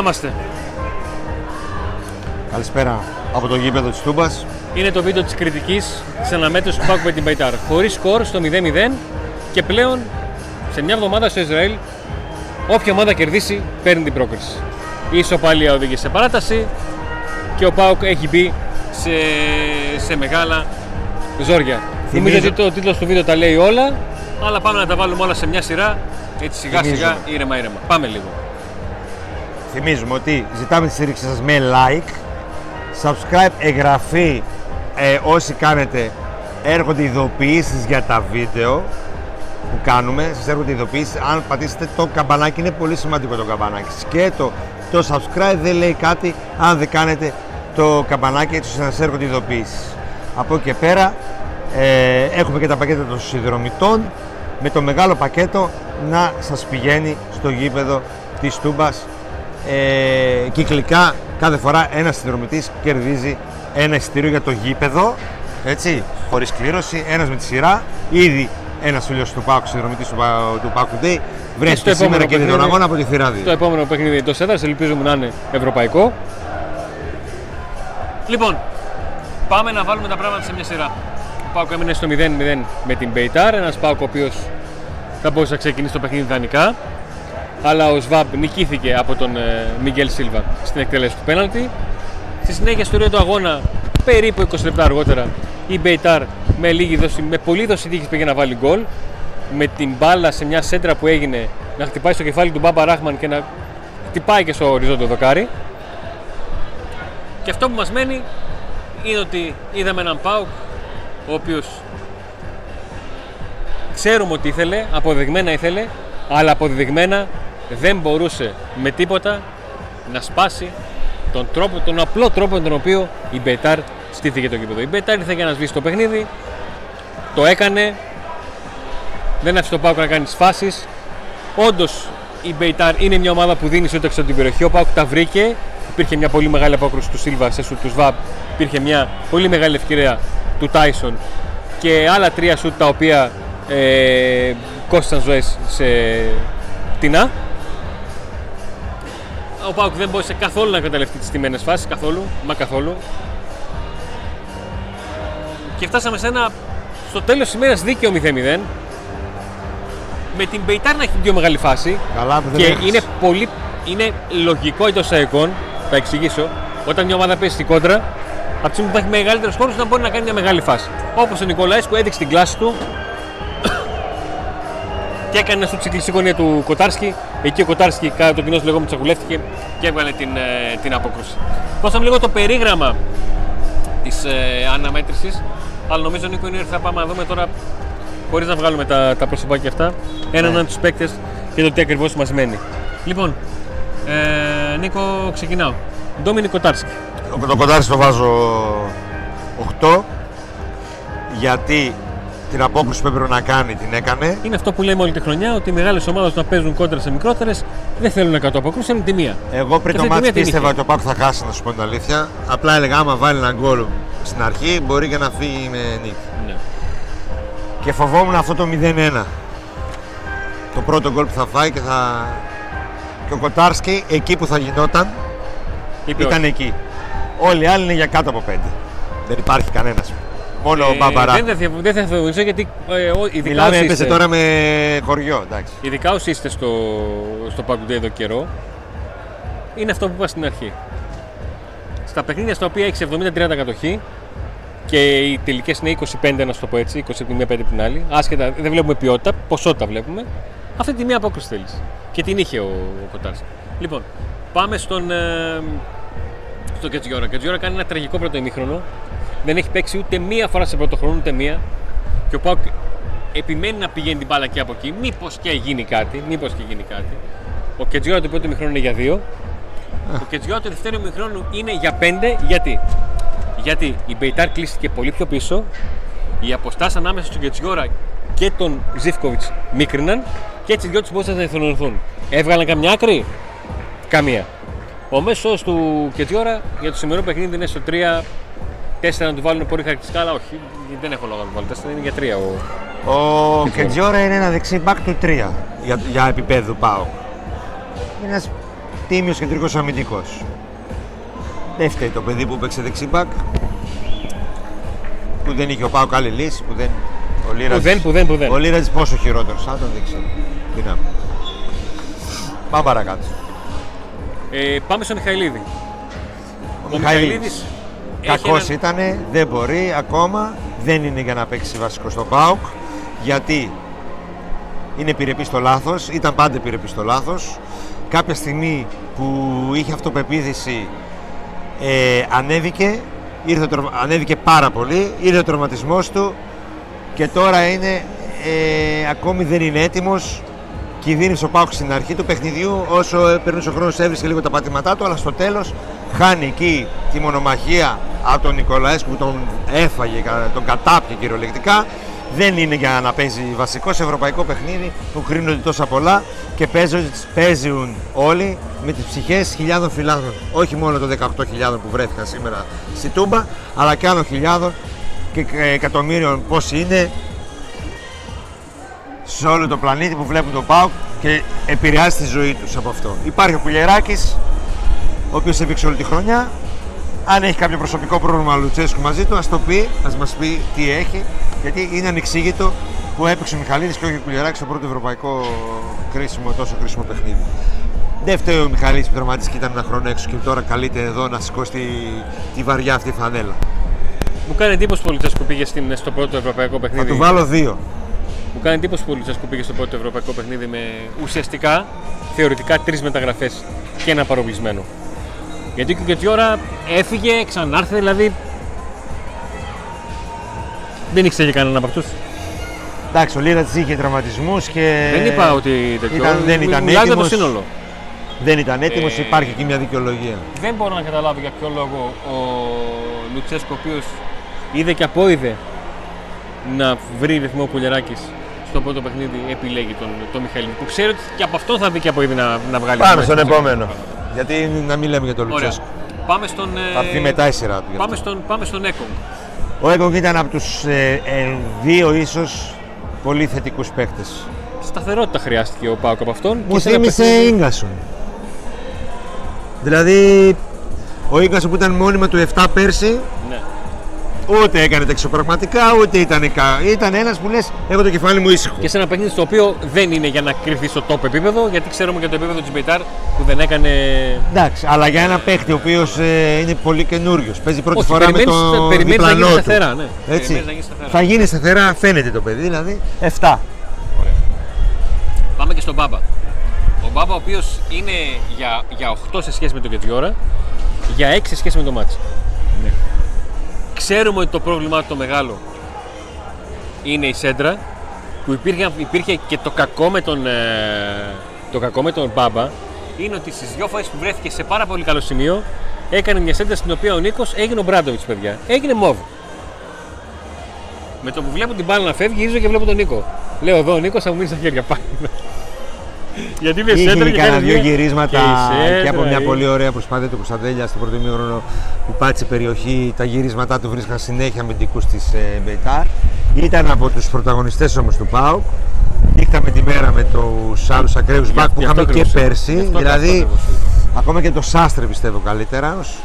Να είμαστε. Καλησπέρα από το γήπεδο της Τούμπας. Είναι το βίντεο της κριτικής της αναμέτρησης του Πάκου με την Παϊτάρ. Χωρίς σκορ στο 0-0 και πλέον σε μια εβδομάδα στο Ισραήλ όποια ομάδα κερδίσει παίρνει την πρόκριση. Η ισοπαλία οδήγησε σε παράταση και ο Πάουκ έχει μπει σε, σε μεγάλα ζόρια. Θυμίζω- Νομίζω ότι το τίτλος του βίντεο τα λέει όλα, αλλά πάμε να τα βάλουμε όλα σε μια σειρά έτσι σιγά Θυμίζω. σιγά ήρεμα ήρεμα. Πάμε λίγο. Θυμίζουμε ότι ζητάμε τη στήριξη σας με like, subscribe, εγγραφή ε, όσοι κάνετε έρχονται ειδοποιήσεις για τα βίντεο που κάνουμε, σας έρχονται ειδοποιήσεις. Αν πατήσετε το καμπανάκι, είναι πολύ σημαντικό το καμπανάκι. Σκέτο, το subscribe δεν λέει κάτι αν δεν κάνετε το καμπανάκι έτσι ώστε να σας έρχονται ειδοποιήσεις. Από εκεί και πέρα ε, έχουμε και τα πακέτα των συνδρομητών. Με το μεγάλο πακέτο να σας πηγαίνει στο γήπεδο της Τούμπας ε, κυκλικά κάθε φορά ένας συνδρομητής κερδίζει ένα εισιτήριο για το γήπεδο έτσι, χωρίς κλήρωση, ένας με τη σειρά ήδη ένας φίλος του Πάκου, συνδρομητής του, Πα- του Πάκου Day βρέθηκε στο επόμενο σήμερα και είδε τον παιχνίδι- αγώνα από τη Θηράδη Το επόμενο παιχνίδι εντός έδρας ελπίζουμε να είναι ευρωπαϊκό. Λοιπόν, πάμε να βάλουμε τα πράγματα σε μια σειρά. Ο Πάουκ έμεινε στο 0-0 με την Μπεϊτάρ. Ένας Πάουκ ο οποίος θα μπορούσε να ξεκινήσει το παιχνίδι ιδανικά. Αλλά ο Σβάμπ νικήθηκε από τον ε, Μιγγέλ Σίλβα στην εκτέλεση του πέναλτι. Στη συνέχεια στο ίδιο του αγώνα, περίπου 20 λεπτά αργότερα, η Μπεϊτάρ με, λίγη δόση, με πολύ δόση τύχης πήγε να βάλει γκολ. Με την μπάλα σε μια σέντρα που έγινε να χτυπάει στο κεφάλι του Μπάμπα Ράχμαν και να χτυπάει και στο οριζόντιο δοκάρι. Και αυτό που μας μένει είναι ότι είδαμε έναν Πάουκ ο οποίος ξέρουμε ότι ήθελε, αποδεδειγμένα ήθελε, αλλά αποδεδειγμένα δεν μπορούσε με τίποτα να σπάσει τον, τρόπο, τον απλό τρόπο με τον οποίο η Μπετάρ στήθηκε το κήπεδο. Η Μπετάρ ήρθε για να σβήσει το παιχνίδι, το έκανε, δεν άφησε τον Πάουκ να κάνει τις φάσεις. Όντως η Μπεϊτάρ είναι μια ομάδα που δίνει σούτ έξω από την περιοχή. Ο Πάουκ τα βρήκε. Υπήρχε μια πολύ μεγάλη απόκρουση του Σίλβα σε σούτ του Σβάμπ. Υπήρχε μια πολύ μεγάλη ευκαιρία του Τάισον και άλλα τρία σούτ τα οποία ε, κόστησαν ζωές σε πτηνά. Ο Πάουκ δεν μπορούσε καθόλου να εκμεταλλευτεί τις τιμένε φάσεις, καθόλου, μα καθόλου. Και φτάσαμε σε ένα στο τέλος της ημέρας δίκαιο 0-0. Με την Μπεϊτάρ να έχει την πιο μεγάλη φάση. Καλά που δεν Και έχασε. είναι πολύ είναι λογικό εντός εικόν, θα εξηγήσω, όταν μια ομάδα παίζει στην κόντρα, από τη στιγμή που θα έχει μεγαλύτερος χώρος να μπορεί να κάνει μια μεγάλη φάση. Όπως ο Νικολάης που έδειξε την κλάση του και έκανε ένα σουτ στην κλειστή γωνία του Κοτάρσκι. Εκεί ο Κοτάρσκι, κατά το κοινό του λεγόμενο, τσακουλεύτηκε και έβγαλε την, ε, την απόκρουση. Δώσαμε λίγο το περίγραμμα της ε, αναμέτρησης, αλλά νομίζω Νίκο είναι ότι θα πάμε να δούμε τώρα, χωρίς να βγάλουμε τα, τα προσωπάκια αυτά, έναν Ναι. από τους παίκτες και το τι ακριβώς μας μένει. Λοιπόν, ε, Νίκο, ξεκινάω. Ντόμινι Κοτάρσκι. Το- Το κοντάρι το βάζω 8 γιατί την απόκριση που έπρεπε να κάνει την έκανε. Είναι αυτό που λέμε όλη τη χρονιά, ότι οι μεγάλες ομάδες να παίζουν κόντρα σε μικρότερες δεν θέλουν 100 αποκρούσει, είναι τη μία. Εγώ πριν Και το αυτή τη μάτι μία την πίστευα είχε. ότι ο Πάκου θα χάσει, να σου πω την αλήθεια. Απλά έλεγα άμα βάλει ένα γκολ στην αρχή μπορεί και να φύγει με νίκη. Ναι. Και φοβόμουν αυτό το 0-1. Το πρώτο γκολ που θα φάει και θα. Και ο Κοτάρσκι εκεί που θα γινόταν Είπε ήταν όχι. εκεί. Όλοι οι άλλοι είναι για κάτω από 5. Δεν υπάρχει κανένας. Μόνο ο Ε, Μπαμπαρά. Δεν θα, διαφο- δεν θα θεωρήσω γιατί ε, ο- ειδικά Μιλάμε, όσοι έπεσε είστε, τώρα με χωριό. Εντάξει. ειδικά όσοι είστε στο, στο Παγκουντέ εδώ καιρό, είναι αυτό που είπα στην αρχή. Στα παιχνίδια στα οποία έχεις 70-30 κατοχή και οι τελικές είναι 25, να σου το πω έτσι, 20 από τη μία, 5 από την άλλη, άσχετα δεν βλέπουμε ποιότητα, ποσότητα βλέπουμε, αυτή τη μία απόκριση θέλεις. Και την είχε ο, ο Κοτάρσκι. Λοιπόν, πάμε στον, ε, στο Κετζιόρα. Ο Κετζιόρα κάνει ένα τραγικό πρώτο ημίχρονο. Δεν έχει παίξει ούτε μία φορά σε πρώτο χρόνο, ούτε μία. Και ο Πάουκ επιμένει να πηγαίνει την μπάλα και από εκεί. Μήπως και γίνει κάτι. Μήπως και γίνει κάτι. Ο Κετζιόρα το πρώτο ημίχρονο είναι για δύο. Ο Κετζιόρα το δεύτερο ημίχρονο είναι για πέντε. Γιατί; Γιατί η Μπεϊτάρ κλείστηκε πολύ πιο πίσω. Οι αποστάσεις ανάμεσα στον Κετζιόρα και τον Ζήφκοβιτς μίκριναν και έτσι οι δυο τους μπορούσαν να ηθονωθούν. Έβγαλαν καμιά άκρη; Καμία. Ο μέσος όρο του Κετζιόρα για το σημερινό παιχνίδι είναι στο 3. 4 να του βάλουν πολύ χαρακτηριστικά, αλλά όχι, δεν έχω λόγο να του βάλω 4, είναι για 3 ο, Ο Κεντζόρα είναι ένα δεξί μπακ του 3 για, για επίπεδο πάω. Είναι ένας τίμιος κεντρικός αμυντικός. Δεν φταίει το παιδί που παίξε δεξιμπακ. Που δεν είχε ο Πάο καλή λύση, που δεν... Ο Λίρας, Που δεν, που δεν, που δεν. Ο Λίρας πόσο χειρότερος, αν τον δείξει. Τι να πω. Πάμε παρακάτω. Ε, πάμε στο Μιχαηλίδη. Ο Μιχαηλίδης. Μιχαηλίδης έχει Κακός έναν- ήτανε, δεν μπορεί ακόμα, δεν είναι για να παίξει βασικό στο ΠΑΟΚ γιατί είναι επιρρεπής στο λάθος, ήταν πάντα επιρρεπής στο λάθος. Κάποια στιγμή που είχε αυτοπεποίθηση ε, ανέβηκε, ήρθε, ο τρο- ανέβηκε πάρα πολύ, ήρθε ο τραυματισμός του και τώρα είναι, ε, ακόμη δεν είναι έτοιμος κινδύνευσε ο Πάουκ στην αρχή του παιχνιδιού όσο ε, περνούσε ο χρόνος έβρισκε λίγο τα πατήματά του αλλά στο τέλος χάνει εκεί τη μονομαχία από τον Νικολαέσκου που τον έφαγε, κα- τον κατάπιε κυριολεκτικά δεν είναι για να παίζει βασικό σε ευρωπαϊκό παιχνίδι που κρίνονται τόσα πολλά και παίζουν, παίζουν όλοι με τις ψυχές χιλιάδων φιλάδων όχι μόνο των 18.000 που βρέθηκαν σήμερα στη Τούμπα αλλά και άλλων χιλιάδων και ε, εκατομμύριων πόσοι είναι σε όλο το πλανήτη που βλέπουν τον ΠΑΟΚ και επηρεάζει τη ζωή τους από αυτό. Υπάρχει ο Κουλιεράκης, ο οποίος έπαιξε όλη τη χρονιά. Αν έχει κάποιο προσωπικό πρόβλημα ο Λουτσέσκου μαζί του, ας το πει, ας μας πει τι έχει, γιατί είναι ανεξήγητο που έπαιξε ο Μιχαλίδης και όχι ο Κουλιεράκης στο πρώτο ευρωπαϊκό κρίσιμο, τόσο κρίσιμο παιχνίδι. Δεν φταίει ο Μιχαλίδης που τραυματίστηκε ήταν ένα χρόνο έξω και τώρα καλείται εδώ να σηκώσει τη, τη βαριά αυτή φανέλα. Μου κάνει εντύπωση που ο Λουτσέσκου πήγε στην, στο πρώτο ευρωπαϊκό Θα παιχνίδι. του βάλω δύο. Μου κάνει εντύπωση που ο Λουτσέσκου πήγε στο πρώτο ευρωπαϊκό παιχνίδι με ουσιαστικά θεωρητικά τρεις μεταγραφές και ένα παροπλισμένο. Γιατί και τη ώρα έφυγε, ξανάρθε, δηλαδή. Δεν ήξερε κανέναν από αυτούς. Εντάξει, ο Λίρατς είχε τραυματισμούς και δεν είπα ότι τέτοιο. ήταν- δεν ήταν Μιλάω για το έτοιμος. σύνολο. δεν ήταν έτοιμος, Ε, υπάρχει εκεί μια δικαιολογία. Δεν μπορώ να καταλάβω για ποιο λόγο ο Λουτσέσκο, ο οποίος είδε και απόειδε να βρει ρυθμό Κουλιαράκης στο πρώτο παιχνίδι, επιλέγει τον, τον Μιχαήλ. Που ξέρει ότι και από αυτό θα δει και απόειδε να, να βγάλει. Πάμε το στον μέλλον. επόμενο. Γιατί να μην λέμε για τον Ωραία. Λουτσέσκο. Πάμε στον. ε, Θα έρθει μετά η σειρά του. γι' αυτό. Πάμε στον, πάμε στον Έκογκ. Ο Έγκογκ ήταν από τους ε, ε, δύο ίσως πολύ θετικούς παίκτες. Σταθερότητα χρειάστηκε ο Πάουκ από αυτόν. Μου σε ένα θύμισε παιχνίδι- Ίγκασον. Δηλαδή, ο Ίγκασον που ήταν μόνιμα του 7 πέρσι, Ναι. Ούτε έκανε τα εξωπραγματικά, ούτε ήταν, κα... ήταν ένας που λες, έχω το κεφάλι μου ήσυχο. Και σε ένα παιχνίδι στο οποίο δεν είναι για να κρυφθεί στο top επίπεδο, γιατί ξέρουμε και το επίπεδο του Μπεϊτάρ που δεν έκανε. Εντάξει, αλλά για ένα παίχτη ο οποίος είναι πολύ καινούριος, παίζει πρώτη Όχι, φορά με περιμένεις- το περιμένεις να διπλανό γίνει του. σταθερά, ναι. Έτσι. Περιμένεις να γίνει σταθερά. Θα γίνει σταθερά, φαίνεται το παιδί, δηλαδή 7. Πάμε και στον Μπάμπα. Ο Μπάμπα ο οποίος είναι για, για 8 σε σχέση με τον Κετζιόρα, για 6 σε σχέση με το μάτς. Ναι. Ξέρουμε ότι το πρόβλημά του το μεγάλο είναι η σέντρα που υπήρχε, υπήρχε και το κακό με τον, ε, το κακό με τον Μπάμπα είναι ότι στις δυο φορές που βρέθηκε σε πάρα πολύ καλό σημείο έκανε μια σέντρα στην οποία ο Νίκος έγινε ο Μπράντοβιτς παιδιά. Έγινε μόβ. Με το που βλέπω την μπάλα να φεύγει, γυρίζω και βλέπω τον Νίκο. Λέω εδώ ο Νίκος θα μου μείνει στα χέρια πάλι. Γιατί είναι σέντρα Είχε και κανένα κάνει δύο μια- γυρίσματα και η και, από σέντρα, μια η- πολύ ωραία προσπάθεια του Κωνσταντέλια στο πρώτο ημίχρονο που πάτησε περιοχή. Τα γυρίσματά του βρίσκαν συνέχεια με δικούς της ε, Μπεϊτάρ. Ήταν από τους πρωταγωνιστές όμως του ΠΑΟΚ. Νύχτα με τη μέρα με τους άλλους ακραίους μπακ που Γι' αυτό είχαμε και ακριβώς είπα. Γι' πέρσι. αυτό- Δηλαδή, αυτό ακριβώς είπα. ακόμα και το Σάστρε πιστεύω καλύτερα. ως-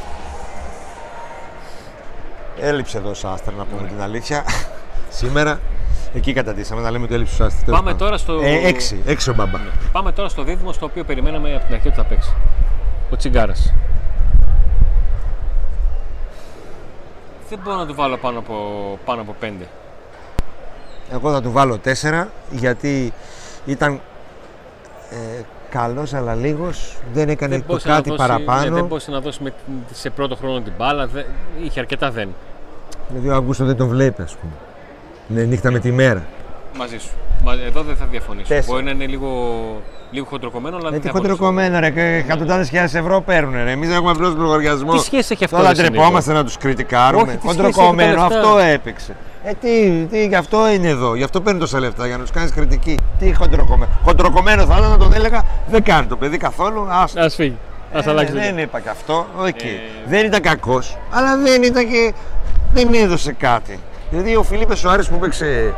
Έλειψε εδώ ο Σάστρε να πούμε την αλήθεια. Σήμερα εκεί κατατήσαμε να λέμε ότι έλειψε ο Σάστρε. Τέλος Πάμε πάντων. τώρα στο- Ε, έξι, έξι ο Μπαμπά. Πάμε τώρα στο δίδυμο στο οποίο περιμέναμε από την αρχή ότι θα παίξει. Ο Τσιγκάρας. Δεν μπορώ να του βάλω πάνω από, πάνω από 5. Εγώ θα του βάλω 4 γιατί ήταν ε, καλός αλλά λίγος, δεν έκανε το μπορούσε να κάτι δώσει- παραπάνω. Ναι, δεν μπορούσε να δώσει με, σε πρώτο χρόνο την μπάλα. Δεν, είχε αρκετά δεν. Δηλαδή ο Αγκούστο δεν τον βλέπει ας πούμε. Είναι νύχτα με τη μέρα. Μαζί σου. Μα, εδώ δεν θα διαφωνήσω. Τέσσερα. Μπορεί να είναι λίγο, λίγο χοντροκομμένο, αλλά Ε, δεν τι θα διαφωνήσω. χοντροκομμένο ρε, και εκατοντάδες χιλιάδες ευρώ παίρνουν ρε. Εμείς δεν έχουμε απλώς λογαριασμό. Τι σχέση έχει αυτό Τώρα ρε, Σιμίδη; ντρεπόμαστε να τους κριτικάρουμε. Όχι, τι σχέση Χοντροκομμένο, έχει τα λεφτά; αυτό έπαιξε. Ε, τι, τι, γι' αυτό είναι εδώ, γι' αυτό παίρνει τόσα λεφτά, για να τους κάνεις κριτική. Τι χοντροκομμένο. Χοντροκομμένο θα ήταν να τον έλεγα, δεν κάνει το παιδί καθόλου. Άστο. Ας φύγει. Ας Ε, αλλάξει. δεν είπα και αυτό. οκ. Ε, Δεν ήταν κακός, αλλά δεν ήταν και. δεν έδωσε κάτι. Δηλαδή ο Φιλίππε Σοάρε που έπαιξε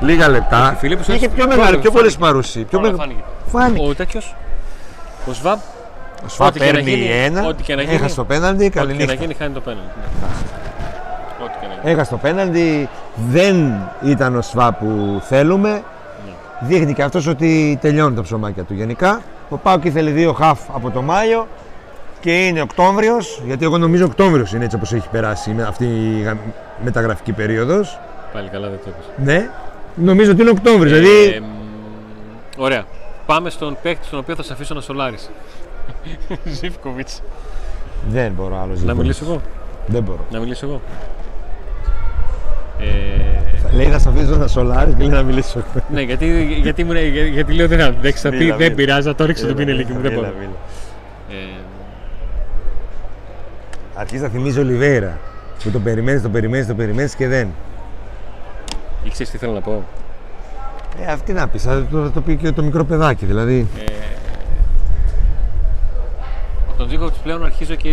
λίγα λεπτά. Ο Φιλίππε είχε Σοάρες- πιο μεγάλη, πιο φάνηκε. πολλέ παρουσίες. Πιο Τώρα μεγα- φάνηκε. Φάνηκε. Ο τέτοιος, ο Σβάμπ, Ο Σφα Ό,τι και να παίρνει γίνει, ένα, ό,τι και να γίνει, έχασε το πέναλτι, καλή Ό,τι και να νύχτα. γίνει, χάνει το πέναλτι. Ναι. Ό,τι και να γίνει. Έχασε το πέναλτι, δεν ήταν ο Σφα που θέλουμε. Ναι. Δείχνει και αυτός ότι τελειώνει τα ψωμάκια του γενικά. Ο Πάουκ ήθελε δύο χαφ από το Μάιο και είναι Οκτώβριος, γιατί εγώ νομίζω Οκτώβριος είναι έτσι όπως έχει περάσει με αυτή η γα- μεταγραφική περίοδος. Πάλι καλά δεν το είπες. Ναι, νομίζω ότι είναι Οκτώβριος, δηλαδή Ε, μ, ωραία. Πάμε στον παίκτη στον οποίο θα σε αφήσω να σολάρεις. Ζήφκοβιτς. δεν μπορώ άλλο Να μιλήσω εγώ. Δεν μπορώ. Να μιλήσω εγώ. Ε, Λέει να σε αφήσω να σολάρεις και λέει να μιλήσω. ναι, γιατί, γιατί, μου, για- γιατί λέω δεν θα αντέξει. Θα πει Μίλα, δεν μίλα. πειράζει, θα το ρίξω τον πίνελίκι μου. Δεν Μίλα, μπορώ. Μίλα. Ε, Αρχίζει να θυμίζει ο Λιβέιρα. Που το περιμένεις, το περιμένεις, το περιμένεις και δεν. ή ξέρεις τι θέλω να πω; Ε, αυτή να πεις, θα το, θα το πει και το μικρό παιδάκι, δηλαδή. Ε, από τον Ζήκοβιτς πλέον αρχίζω και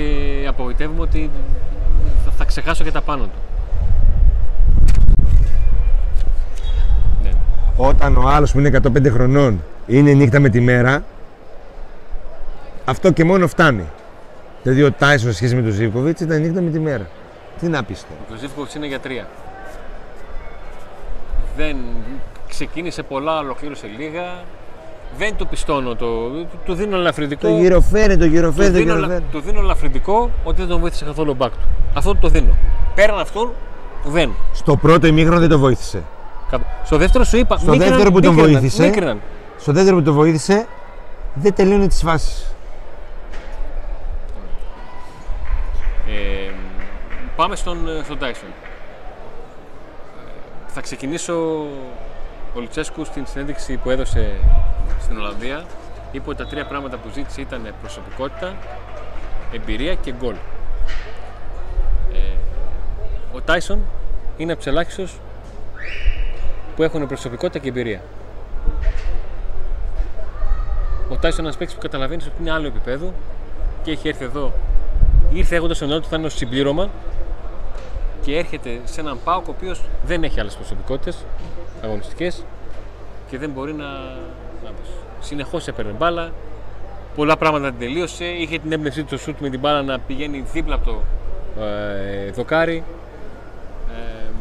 απογοητεύομαι ότι θα, θα ξεχάσω και τα πάνω του. Ναι. Όταν ο άλλος που είναι 105 χρονών είναι νύχτα με τη μέρα, αυτό και μόνο φτάνει. Δηλαδή ο Τάισον σε σχέση με τον Ζήβκοβιτς ήταν νύχτα με τη μέρα. Τι να πεις τώρα. Ο Ζήφκοβιτς είναι για τρία. Δεν ξεκίνησε πολλά, ολοκλήρωσε λίγα. Δεν του πιστώνω το. Του, του δίνω ελαφρυντικό. Το γυροφέρει, το του, γυροφέρει, το δίνω, ελα- γυροφέρει. του δίνω ελαφρυντικό ότι δεν τον βοήθησε καθόλου ο μπακ του. Αυτό του το δίνω. Πέραν αυτόν, δεν. Στο πρώτο ημίχρονο δεν το βοήθησε. Κα- Στο δεύτερο σου είπα. Στο μίκριναν, δεύτερο που τον μίκριναν, βοήθησε, μίκριναν. Στο δεύτερο που το βοήθησε, δεν τελείωνε τις φάσεις. Πάμε στον, ε, στον Tyson. Ε, θα ξεκινήσω ο Λουτσέσκου στην συνέντευξη που έδωσε στην Ολλανδία. Είπε ότι τα τρία πράγματα που ζήτησε ήταν προσωπικότητα, εμπειρία και γκολ. Ε, ο Τάισον είναι από τους ελάχιστους που έχουν προσωπικότητα και εμπειρία. Ο Τάισον είναι ένας παίκτης που καταλαβαίνεις ότι είναι άλλο επίπεδο και έχει έρθει εδώ. Ήρθε έχοντας στο νου του θα είναι ως συμπλήρωμα και έρχεται σε έναν Πάοκ ο οποίος δεν έχει άλλες προσωπικότητες αγωνιστικές και δεν μπορεί να. να Συνεχώς έπαιρνε μπάλα, πολλά πράγματα την τελείωσε. Είχε την έμπνευσή του στο σουτ με την μπάλα να πηγαίνει δίπλα από το ε, δοκάρι. Ε,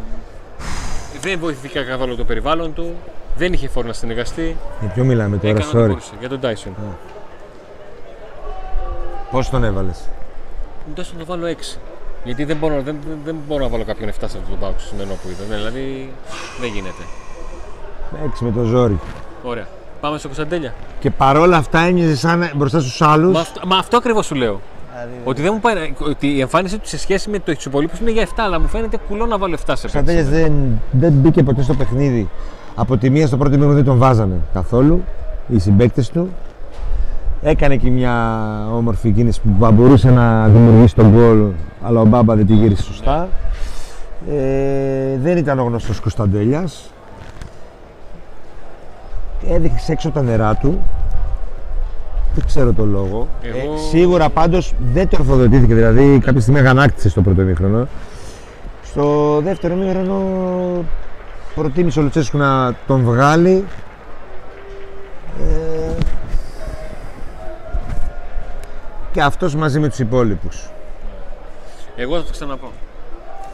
δεν βοηθήθηκε καθόλου το περιβάλλον του. Δεν είχε φόρμα να συνεργαστεί. Για ποιο μιλάμε τώρα, Έκανε ό,τι sorry. μπορούσε. Για τον Tyson. Πώς τον έβαλες; Μην τόσο να το βάλω 6. Γιατί δεν μπορώ, δεν, δεν, δεν μπορώ να βάλω κάποιον 7 σε αυτό το πάγκο σημερινό που είδα. Δηλαδή δεν γίνεται. Έξι με το ζόρι. Ωραία. Πάμε στο Κωνσταντέλια. Και παρόλα αυτά έμοιαζε σαν μπροστά στους άλλους. Μα αυτό, μα αυτό ακριβώς σου λέω. Ότι, δεν μου πάει, να- ότι η εμφάνιση του σε σχέση με τους υπολείπου είναι για 7, αλλά μου φαίνεται κουλό να βάλω 7 σε Ο παίκτη. Κωνσταντέλιας δεν, δεν μπήκε ποτέ στο παιχνίδι. Από τη μία στο πρώτο μήνυμα δεν τον βάζανε καθόλου οι συμπαίκτες του. Έκανε και μια όμορφη κίνηση που θα μπορούσε να δημιουργήσει τον γκολ, αλλά ο Μπάμπα δεν τη γύρισε σωστά. Ε, δεν ήταν ο γνωστός Κωνσταντέλιας. Έδειξε έξω τα νερά του. Δεν ξέρω το λόγο. Εγώ- Ε, σίγουρα πάντως δεν τροφοδοτήθηκε, δηλαδή κάποια στιγμή αγανάκτησε στο πρώτο ημίχρονο. Στο δεύτερο ημίχρονο προτίμησε ο Λουτσέσκου να τον βγάλει. Ε, και αυτός μαζί με τους υπόλοιπους. Εγώ θα το ξαναπώ.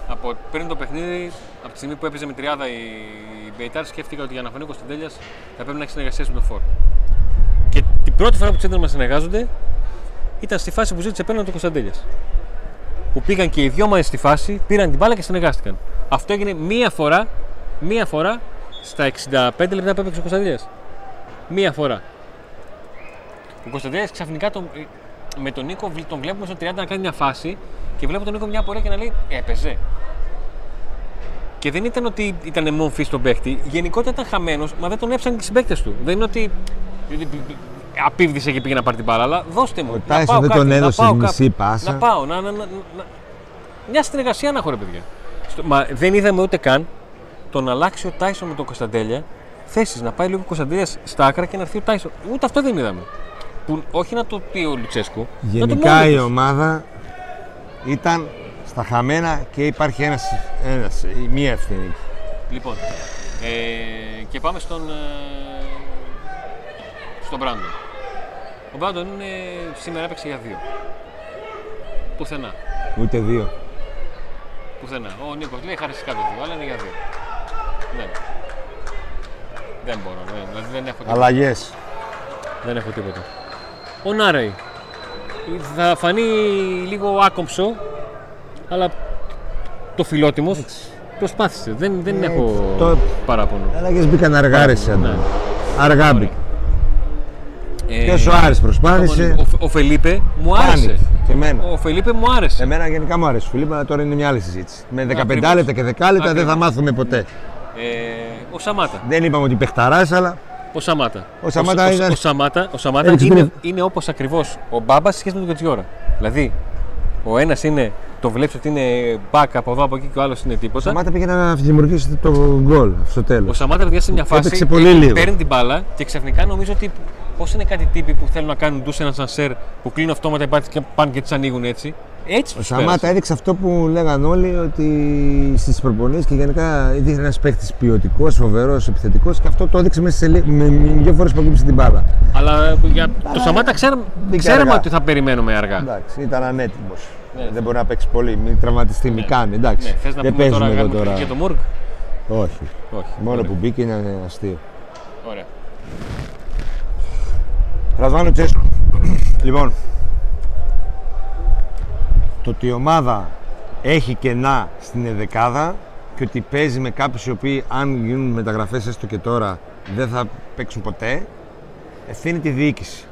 Από πριν το παιχνίδι, από τη στιγμή που έπαιζε με τριάδα η Μπεϊτάρ, σκέφτηκα ότι για να φανεί ο Κωνσταντέλιας θα πρέπει να έχει συνεργασία με τον Φόρ. Και την πρώτη φορά που τους να συνεργάζονται ήταν στη φάση που ζήτησε πέραν του Κωνσταντέλιας. Που πήγαν και οι δυο μαζί στη φάση, πήραν την μπάλα και συνεργάστηκαν. Αυτό έγινε μία φορά, μία φορά στα 65 λεπτά που έπαιξε ο Κωνσταντέλιας. Μία φορά. Ο Κωνσταντέλιας ξαφνικά τον, με τον Νίκο βλ- τον βλέπουμε στο 30 να κάνει μια φάση και βλέπω τον Νίκο μια πορεία και να λέει έπαιζε. Και δεν ήταν ότι ήταν μομφή στον παίχτη. Γενικότερα ήταν χαμένος, μα δεν τον έψαν και οι συμπαίκτες του. Δεν είναι ότι απίβδησε και πήγε να πάρει την μπάλα, αλλά δώστε μου. Ο να Τάισον πάω δεν κάτι, τον να έδωσε πάω μισή κάπου, πάσα. Να πάω, να, να, να, να- Μια συνεργασία να έχω, ρε παιδιά. Στο- μα δεν είδαμε ούτε καν το να αλλάξει ο Τάισον με τον Κωνσταντέλια θέσεις. Να πάει λίγο ο Κωνσταντέλιας στα άκρα και να έρθει ο Τάισον. Ούτε αυτό δεν είδαμε. Που, όχι να το πει ο Λουτσέσκου. να το Γενικά πει η ο ομάδα ήταν στα χαμένα και υπάρχει ένας, ένας, η μία ευθύνη. Λοιπόν, ε, και πάμε στον, ε, στον Μπράντον. Ο Μπράντον είναι σήμερα έπαιξε για δύο. Πουθενά. Ούτε δύο. Πουθενά. Ο Νίκος λέει χαριστικά το δύο, αλλά είναι για δύο. Δεν. Δεν μπορώ. Δεν, δηλαδή δεν έχω τίποτα. Αλλαγές. Δεν έχω τίποτα. Ο Νάρεϊ. Θα φανεί λίγο άκομψο, αλλά το φιλότιμο προσπάθησε. Δεν, δεν Ε, έχω το- παράπονο. Αλλαγέ μπήκαν αργά, ρε εσένα. Ναι. Αργά Ωραία. μπήκαν. Ε, Και ο Σοάρε προσπάθησε. Ο, ο Φελίπε μου άρεσε. Πάνικ. Και εμένα. Ο Φελίπε μου άρεσε. Εμένα γενικά μου αρέσει ο Φιλίπ, αλλά τώρα είναι μια άλλη συζήτηση. Με 15 Ακριβώς. λεπτά και 10 λεπτά δεν θα Ακριβώς. μάθουμε ποτέ. Ε, ο Σαμάτα. Δεν είπαμε ότι παιχταρά, αλλά Ο Σαμάτα. Ο Σαμάτα ο, ήταν- ο, Σαμάτα, ο Σαμάτα Έδειξε είναι, την- είναι όπως ακριβώς ο Μπάμπας σε σχέση με τον Κοτζιόρα. Δηλαδή, ο ένας είναι, το βλέπεις ότι είναι back από εδώ από εκεί και ο άλλος είναι ο τίποτα. Σαμάτα πήγε να δημιουργήσει το γκολ στο Ο τέλο. Σαμάτα παιδιά σε μια φάση Έπαιξε πολύ λίγο. παίρνει την μπάλα και ξαφνικά νομίζω ότι πώς είναι κάτι τύποι που θέλουν να κάνουν ντους σε ένα σανσέρ που κλείνουν αυτόματα οι μπάτες και πάνε και τις ανοίγουν έτσι. Έτσι Ο τους Σαμάτα πέρασε. έδειξε αυτό που λέγαν όλοι ότι στις προπονήσεις και γενικά δείχνει ένας παίχτη ποιοτικός, φοβερός, επιθετικός και αυτό το έδειξε μέσα σε λί- με, με δύο φορές που ακούμπησε την μπάλα. Αλλά ε, για το Σαμάτα ξέραμε, μπήκε ξέραμε αργά. ότι θα περιμένουμε αργά. Εντάξει, ήταν ανέτοιμος. Ναι. Δεν μπορεί να παίξει πολύ, μην τραυματιστεί, μην κάνει. Εντάξει. Ναι, θες να δεν πούμε τώρα, παίζουμε εδώ κάνουμε τώρα. κριτική για το Μουργκ. Όχι. Όχι. Μόνο Ωραία. που μπήκε είναι αστείο. Ωραία. Ρασβάνο Τσέσκου. λοιπόν, το ότι η ομάδα έχει κενά στην εδεκάδα και ότι παίζει με κάποιους οι οποίοι αν γίνουν μεταγραφές έστω και τώρα δεν θα παίξουν ποτέ, ευθύνει τη διοίκηση.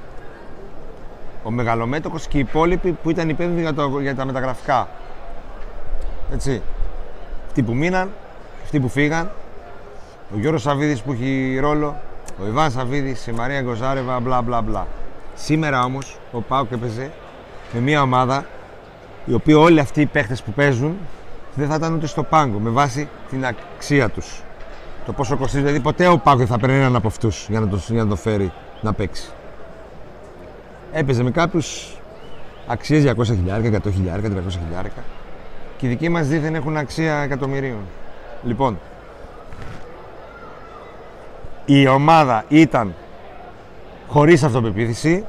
Ο μεγαλομέτωχος και οι υπόλοιποι που ήταν υπεύθυνοι για, το, για τα μεταγραφικά. Έτσι. Αυτοί που μείναν, αυτοί που φύγαν, ο Γιώργος Σαββίδης που έχει ρόλο, ο Ιβάν Σαββίδης, η Μαρία Γκοζάρεβα, μπλα μπλα μπλα. Σήμερα όμως ο Πάουκ έπαιζε με μια ομάδα οι οποίοι όλοι αυτοί οι παίχτες που παίζουν δεν θα ήταν ούτε στο πάγκο με βάση την αξία τους. Το πόσο κοστίζει, δηλαδή ποτέ ο Πάουκ δεν θα παίρνει έναν από αυτούς για να το, για να το φέρει να παίξει. Έπαιζε με κάποιους αξίες 200 χιλιάρικα, 100 χιλιάρικα, 300 χιλιάρικα και οι δικοί μας δίθεν έχουν αξία εκατομμυρίων. Λοιπόν, η ομάδα ήταν χωρίς αυτοπεποίθηση,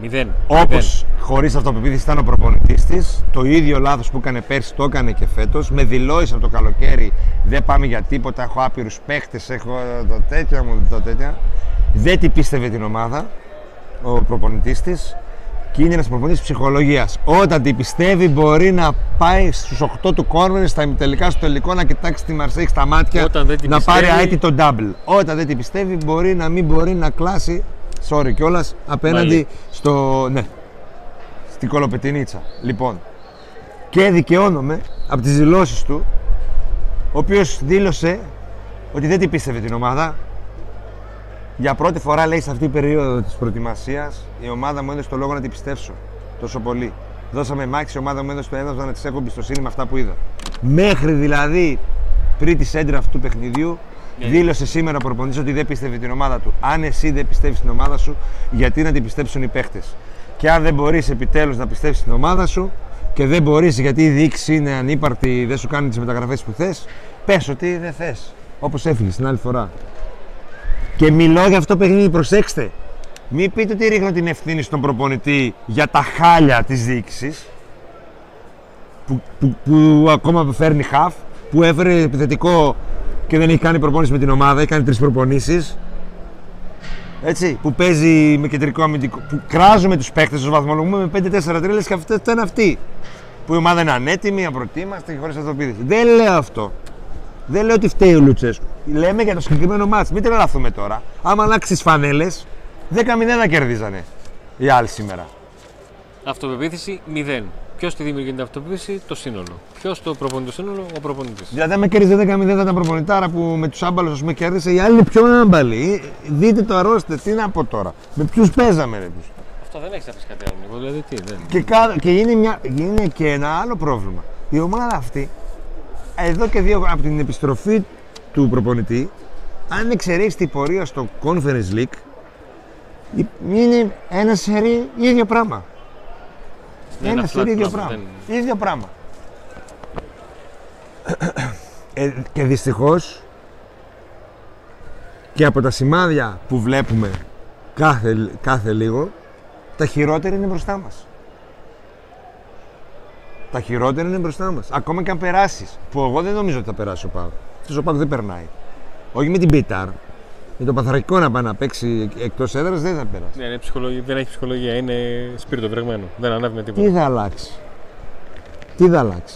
Μηδέν. όπως χωρίς αυτοπεποίθηση ήταν ο προπονητής της. Το ίδιο λάθος που έκανε πέρσι το έκανε και φέτος. Με δηλώσεις από το καλοκαίρι δεν πάμε για τίποτα, έχω άπειρους παίχτες, έχω το τέτοια μου, το τέτοια. Δεν την πίστευε την ομάδα ο προπονητής της και είναι ένας προπονητής ψυχολογίας. Όταν την πιστεύει μπορεί να πάει στους 8 του κόρνερ, στα τελικά στο τελικό να κοιτάξει τη Μαρσέη στα μάτια Όταν δεν την να πάρει πιστεύει- άιτι το double. Όταν δεν την πιστεύει μπορεί να μην μπορεί να κλάσει, sorry κιόλας, απέναντι Μάλι. στο, ναι, στην κολοπετινίτσα. Λοιπόν, και δικαιώνομαι από τις δηλώσεις του, ο οποίος δήλωσε ότι δεν την πίστευε την ομάδα. Για πρώτη φορά λέει σε αυτή την περίοδο της προετοιμασίας η ομάδα μου έδωσε το λόγο να την πιστέψω τόσο πολύ. Δώσαμε μάχη, η ομάδα μου έδωσε το έδωσο να της έχω εμπιστοσύνη με αυτά που είδα. Μέχρι δηλαδή πριν τη σέντρα αυτού του παιχνιδιού Ναι. Δήλωσε σήμερα ο προπονητής ότι δεν πίστευε την ομάδα του. Αν εσύ δεν πιστεύεις την ομάδα σου, γιατί να την πιστέψουν οι παίχτες; Και αν δεν μπορείς επιτέλους να πιστέψεις την ομάδα σου και δεν μπορείς γιατί η διοίκηση είναι ανύπαρκτη, δεν σου κάνει τις μεταγραφές που θες, πες ότι δεν θες. Όπως έφυγες την άλλη φορά. Και μιλώ για αυτό το παιχνίδι, προσέξτε. Μην πείτε ότι ρίχνω την ευθύνη στον προπονητή για τα χάλια της διοίκησης που, που, που ακόμα φέρνει χαφ, που έφερε επιθετικό και δεν έχει κάνει προπόνηση με την ομάδα, έχει κάνει τρεις προπονήσεις. Έτσι, που παίζει με κεντρικό αμυντικό, που κράζουμε τους παίκτες, τους βαθμολογούμε με 5-4 τρίλες και αυτό ήταν αυτοί. Που η ομάδα είναι ανέτοιμη, απροετοίμαστη και χωρίς αυτοποίηση. Δεν λέω αυτό. Δεν λέω ότι φταίει ο Λουτσέσκου. Λέμε για το συγκεκριμένο μάτς. Μην τρελαθούμε τώρα. Άμα αλλάξει τι φανέλε, 10-0 θα κερδίζανε οι άλλοι σήμερα. Αυτοπεποίθηση μηδέν. Ποιος τη δημιουργεί την αυτοπεποίθηση, το σύνολο. Ποιος το προπονεί το σύνολο, ο προπονητής. Δηλαδή, αν με κέρδιζε 10-0 θα ήταν προπονητάρα που με τους άμπαλους ας πούμε κέρδισε. Οι άλλοι είναι πιο άμπαλοι. Δείτε το αρρώστε, τι να πω τώρα. Με ποιους παίζαμε, ρε. τους. Αυτό δεν έχει να πεις κάτι άλλο. Νίκο, Δηλαδή τι, δεν. Και, κα- και είναι, μια, είναι και ένα άλλο πρόβλημα. Η ομάδα αυτή, εδώ και δύο από την επιστροφή του προπονητή, αν εξαιρέσεις την πορεία στο Conference League, η- είναι ένα σερί ίδιο πράγμα. Δεν ένας είναι σερί flat ίδιο πράγμα, πράγμα. Ίδιο πράγμα. Ε, και δυστυχώς και από τα σημάδια που βλέπουμε κάθε, κάθε λίγο, τα χειρότερα είναι μπροστά μας. Τα χειρότερα είναι μπροστά μας. Ακόμα και αν περάσεις. Που εγώ δεν νομίζω ότι θα περάσει ο Πάοκ. Αυτός ο Πάοκ δεν περνάει. Όχι με την Πιτάρ. Με το παθρακικό να πάει να παίξει εκτός έδρας δεν θα περάσει. Ναι, είναι ψυχολογία, δεν έχει ψυχολογία, είναι σπίρτο βρεγμένο. Δεν ανάβει με τίποτα. Τι θα αλλάξει; Τι θα αλλάξει;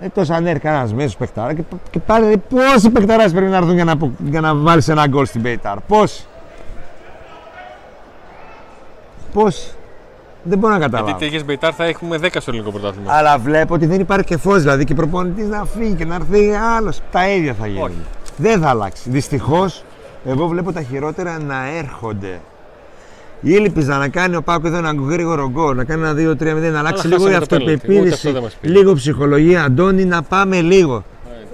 Εκτό αν έρθει κανένας μέσος παιχτάρα και, και πάλι πόσοι παιχταράδε πρέπει να έρθουν για να, απο- για να βάλεις ένα γκολ στην Πέιταρ; Πόσοι; Πόσοι; Δεν μπορώ να καταλάβω. Γιατί τέτοιες μπεϊτάρ θα έχουμε 10 στο ελληνικό πρωτάθλημα. Αλλά βλέπω ότι δεν υπάρχει και φως. Δηλαδή και προπονητής να φύγει και να έρθει άλλος. Τα ίδια θα γίνουν. Όχι. Δεν θα αλλάξει. Δυστυχώς, εγώ βλέπω τα χειρότερα να έρχονται. Ήλπιζα να κάνει ο Πάκο εδώ ένα γρήγορο γκολ, να κάνει ένα 2-3-0, να αλλάξει λίγο η χάσαμε το penalty. Ούτε αυτοπεποίθηση, αυτό δεν μας πήρε. λίγο ψυχολογία. Αντώνη, να πάμε λίγο.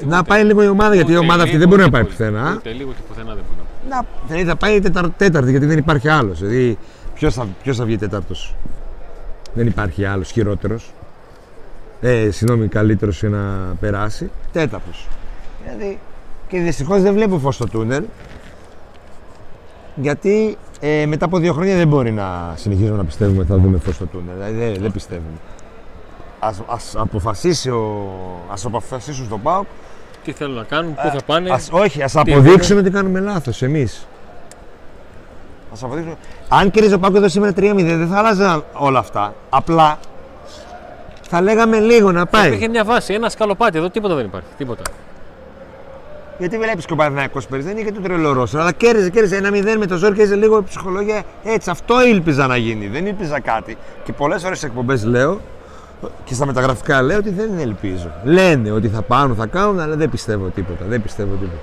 να πάει λίγο η ομάδα, γιατί η Ούτε ομάδα αυτή λίγο, δεν μπορεί να ούτε πάει πολύ. πουθενά. Ούτε λίγο, ούτε πουθενά δεν μπορεί να πάει. Να, δηλαδή θα πάει τέταρ, τέταρτη, γιατί δεν υπάρχει άλλος. Δηλαδή, ποιος θα, ποιος θα βγει τέταρτος; Δεν υπάρχει άλλος χειρότερος. Ε, συγγνώμη, καλύτερος για να περάσει. Τέταρτος. Δηλαδή, και δυστυχώς δεν βλέπω φως στο τούνελ. Γιατί ε, μετά από δύο χρόνια δεν μπορεί να συνεχίζουμε να πιστεύουμε ότι θα δούμε φως στο τούνελ. Δηλαδή δεν, δεν πιστεύουμε. Ας, ας αποφασίσει ο, ας αποφασίσουν στον ΠΑΟΚ Τι θέλουν να κάνουν, πού θα πάνε. Ας, όχι, ας τι αποδείξουν ότι κάνουμε λάθος εμείς. Ας αποδείξουν. Αν κερδίζει ο Πάκος εδώ σήμερα 3-0 δεν θα άλλαζαν όλα αυτά. Απλά θα λέγαμε λίγο να πάει. Υπήρχε μια βάση, ένα σκαλοπάτι εδώ, τίποτα δεν υπάρχει. Τίποτα. Γιατί βλέπεις και ο Παναθηναϊκός πέρυσι δεν είχε το τρελό ρόστερ, αλλά κέρδιζε, κέρδιζε ένα 0 με το ζόρι, κέρδιζε λίγο η ψυχολογία. Έτσι, αυτό ήλπιζα να γίνει. Δεν ήλπιζα κάτι. Και πολλές φορές στι εκπομπές λέω και στα μεταγραφικά λέω ότι δεν ελπίζω. Λένε ότι θα πάνε, θα κάνουν, αλλά δεν πιστεύω τίποτα. Δεν πιστεύω τίποτα.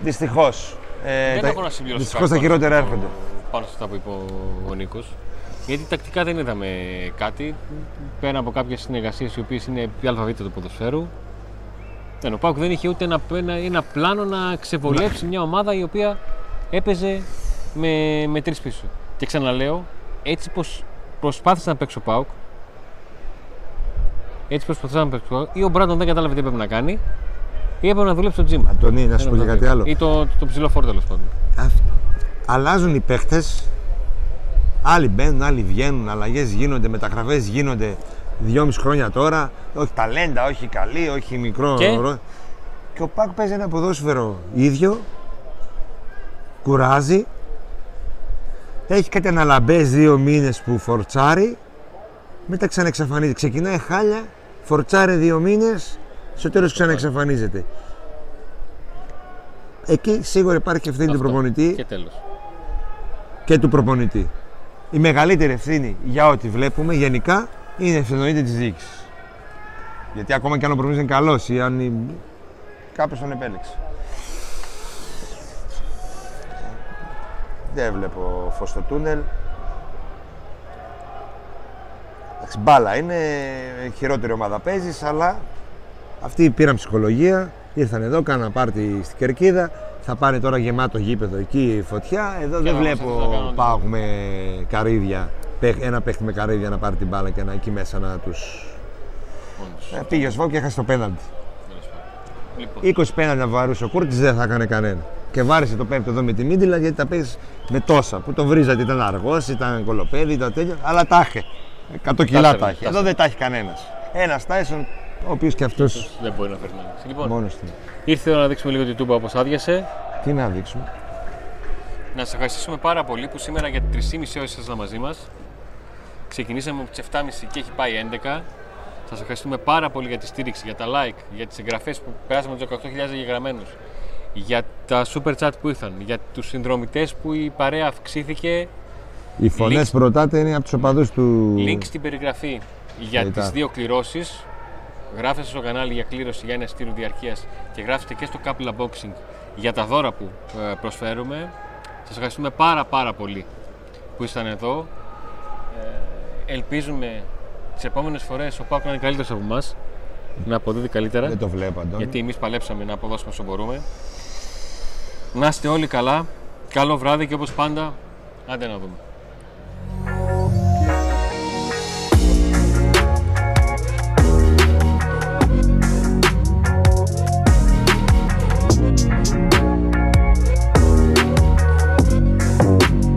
Δυστυχώς. Ε, δεν έχω να συμπληρώσω. Δυστυχώς κάτι τα πάνω χειρότερα στο- έρχονται. Πάνω σε αυτά που είπε ο- ο Νίκος. Γιατί τακτικά δεν είδαμε κάτι πέρα από κάποιες συνεργασίες οι οποίες είναι η ΑΒ του ποδοσφαίρου. Δεν, ο Πάουκ δεν είχε ούτε ένα, ένα, ένα πλάνο να ξεβολέψει μια ομάδα η οποία έπαιζε με, με τρεις πίσω. Και ξαναλέω, έτσι πως προσπάθησε να παίξει ο Πάουκ, έτσι προσπαθούσε να παίξει ο Πάουκ, ή ο Μπράντον δεν κατάλαβε τι έπρεπε να κάνει, ή έπρεπε να δουλέψει το τζιμ. Αντωνί, να σου πω και κάτι άλλο. Ή το, το ψηλό φόρ τέλος πάντων. Αυ- αλλάζουν οι παίχτες. Άλλοι μπαίνουν, άλλοι βγαίνουν, αλλαγές γίνονται, μεταγραφές γίνονται δυόμιση χρόνια τώρα. Όχι ταλέντα, όχι καλή, όχι μικρό. Και; ρο- και ο Πάκ παίζει ένα ποδόσφαιρο ίδιο. Κουράζει. Έχει κάτι αναλαμπέ δύο μήνες που φορτσάρει. Μετά ξαναεξαφανίζεται. Ξεκινάει χάλια, φορτσάρει δύο μήνες, στο τέλος ξαναεξαφανίζεται. Εκεί σίγουρα υπάρχει ευθύνη του Αυτό. προπονητή Και τέλος. και του προπονητή. Η μεγαλύτερη ευθύνη για ό,τι βλέπουμε γενικά είναι ευθυνότητα της διοίκησης. Γιατί ακόμα και αν ο προπονητή είναι καλός ή αν κάποιος τον επέλεξε. Δεν βλέπω φως στο τούνελ. Εντάξει, μπάλα είναι, χειρότερη ομάδα παίζεις, αλλά αυτοί πήραν ψυχολογία, ήρθαν εδώ, κάναν πάρτι στην Κερκίδα, θα πάνε τώρα γεμάτο γήπεδο εκεί η φωτιά. Εδώ δεν να μας έρθουν να βλέπω κάνουν πάω με καρύδια, παίχ- ένα παίχτη με καρύδια να πάρει την μπάλα και να εκεί μέσα να τους... Μόνος. Ε, πήγε ο Σβόκ και έχασε το πέναντι. Τέλος πάντων. Λοιπόν, 20 πέναντι να βαρούσε ο Κούρτης δεν θα έκανε κανένα. Και βάρισε το πέμπτο εδώ με τη Μίντιλα γιατί τα παίζεις με τόσα. Που το βρίζατε ήταν αργός, ήταν κολοπέδι, ήταν τέτοιο, αλλά τα είχε. 100 κιλά έφερε, τα έχει. τα Εδώ δεν τα έχει κανένας. Ένας Τάισον, ο οποίος και αυτό δεν μπορεί να φέρει να δείξει. Λοιπόν, μόνος του. ήρθε η ώρα να δείξουμε λίγο την τούμπα όπως άδειασε. Τι να δείξουμε. Να σας ευχαριστήσουμε πάρα πολύ που σήμερα για 3,5 ώρες ήσασταν μαζί μας. Ξεκινήσαμε από τις 7.30 και έχει πάει 11. Σας ευχαριστούμε πάρα πολύ για τη στήριξη, για τα like, για τις εγγραφές που περάσαμε τους 18.000 εγγεγραμμένους. Για τα super chat που ήρθαν, για τους συνδρομητές που η παρέα αυξήθηκε. Οι φωνές Links- που ρωτάτε είναι από τους οπαδούς του. Link στην περιγραφή για Μετά. τις δύο κληρώσεις. Γράφετε στο κανάλι για κλήρωση για ένα εστίριο διαρκείας και γράφετε και στο Couple Unboxing για τα δώρα που ε, προσφέρουμε. Σας ευχαριστούμε πάρα πάρα πολύ που ήσταν εδώ. Ε, ελπίζουμε τις επόμενες φορές ο Πάκο να είναι καλύτερος από εμάς, να αποδίδει καλύτερα, Δεν το βλέπω, Αντώνη. γιατί εμείς παλέψαμε να αποδώσουμε όσο μπορούμε. Να είστε όλοι καλά, καλό βράδυ και όπως πάντα, άντε να δούμε.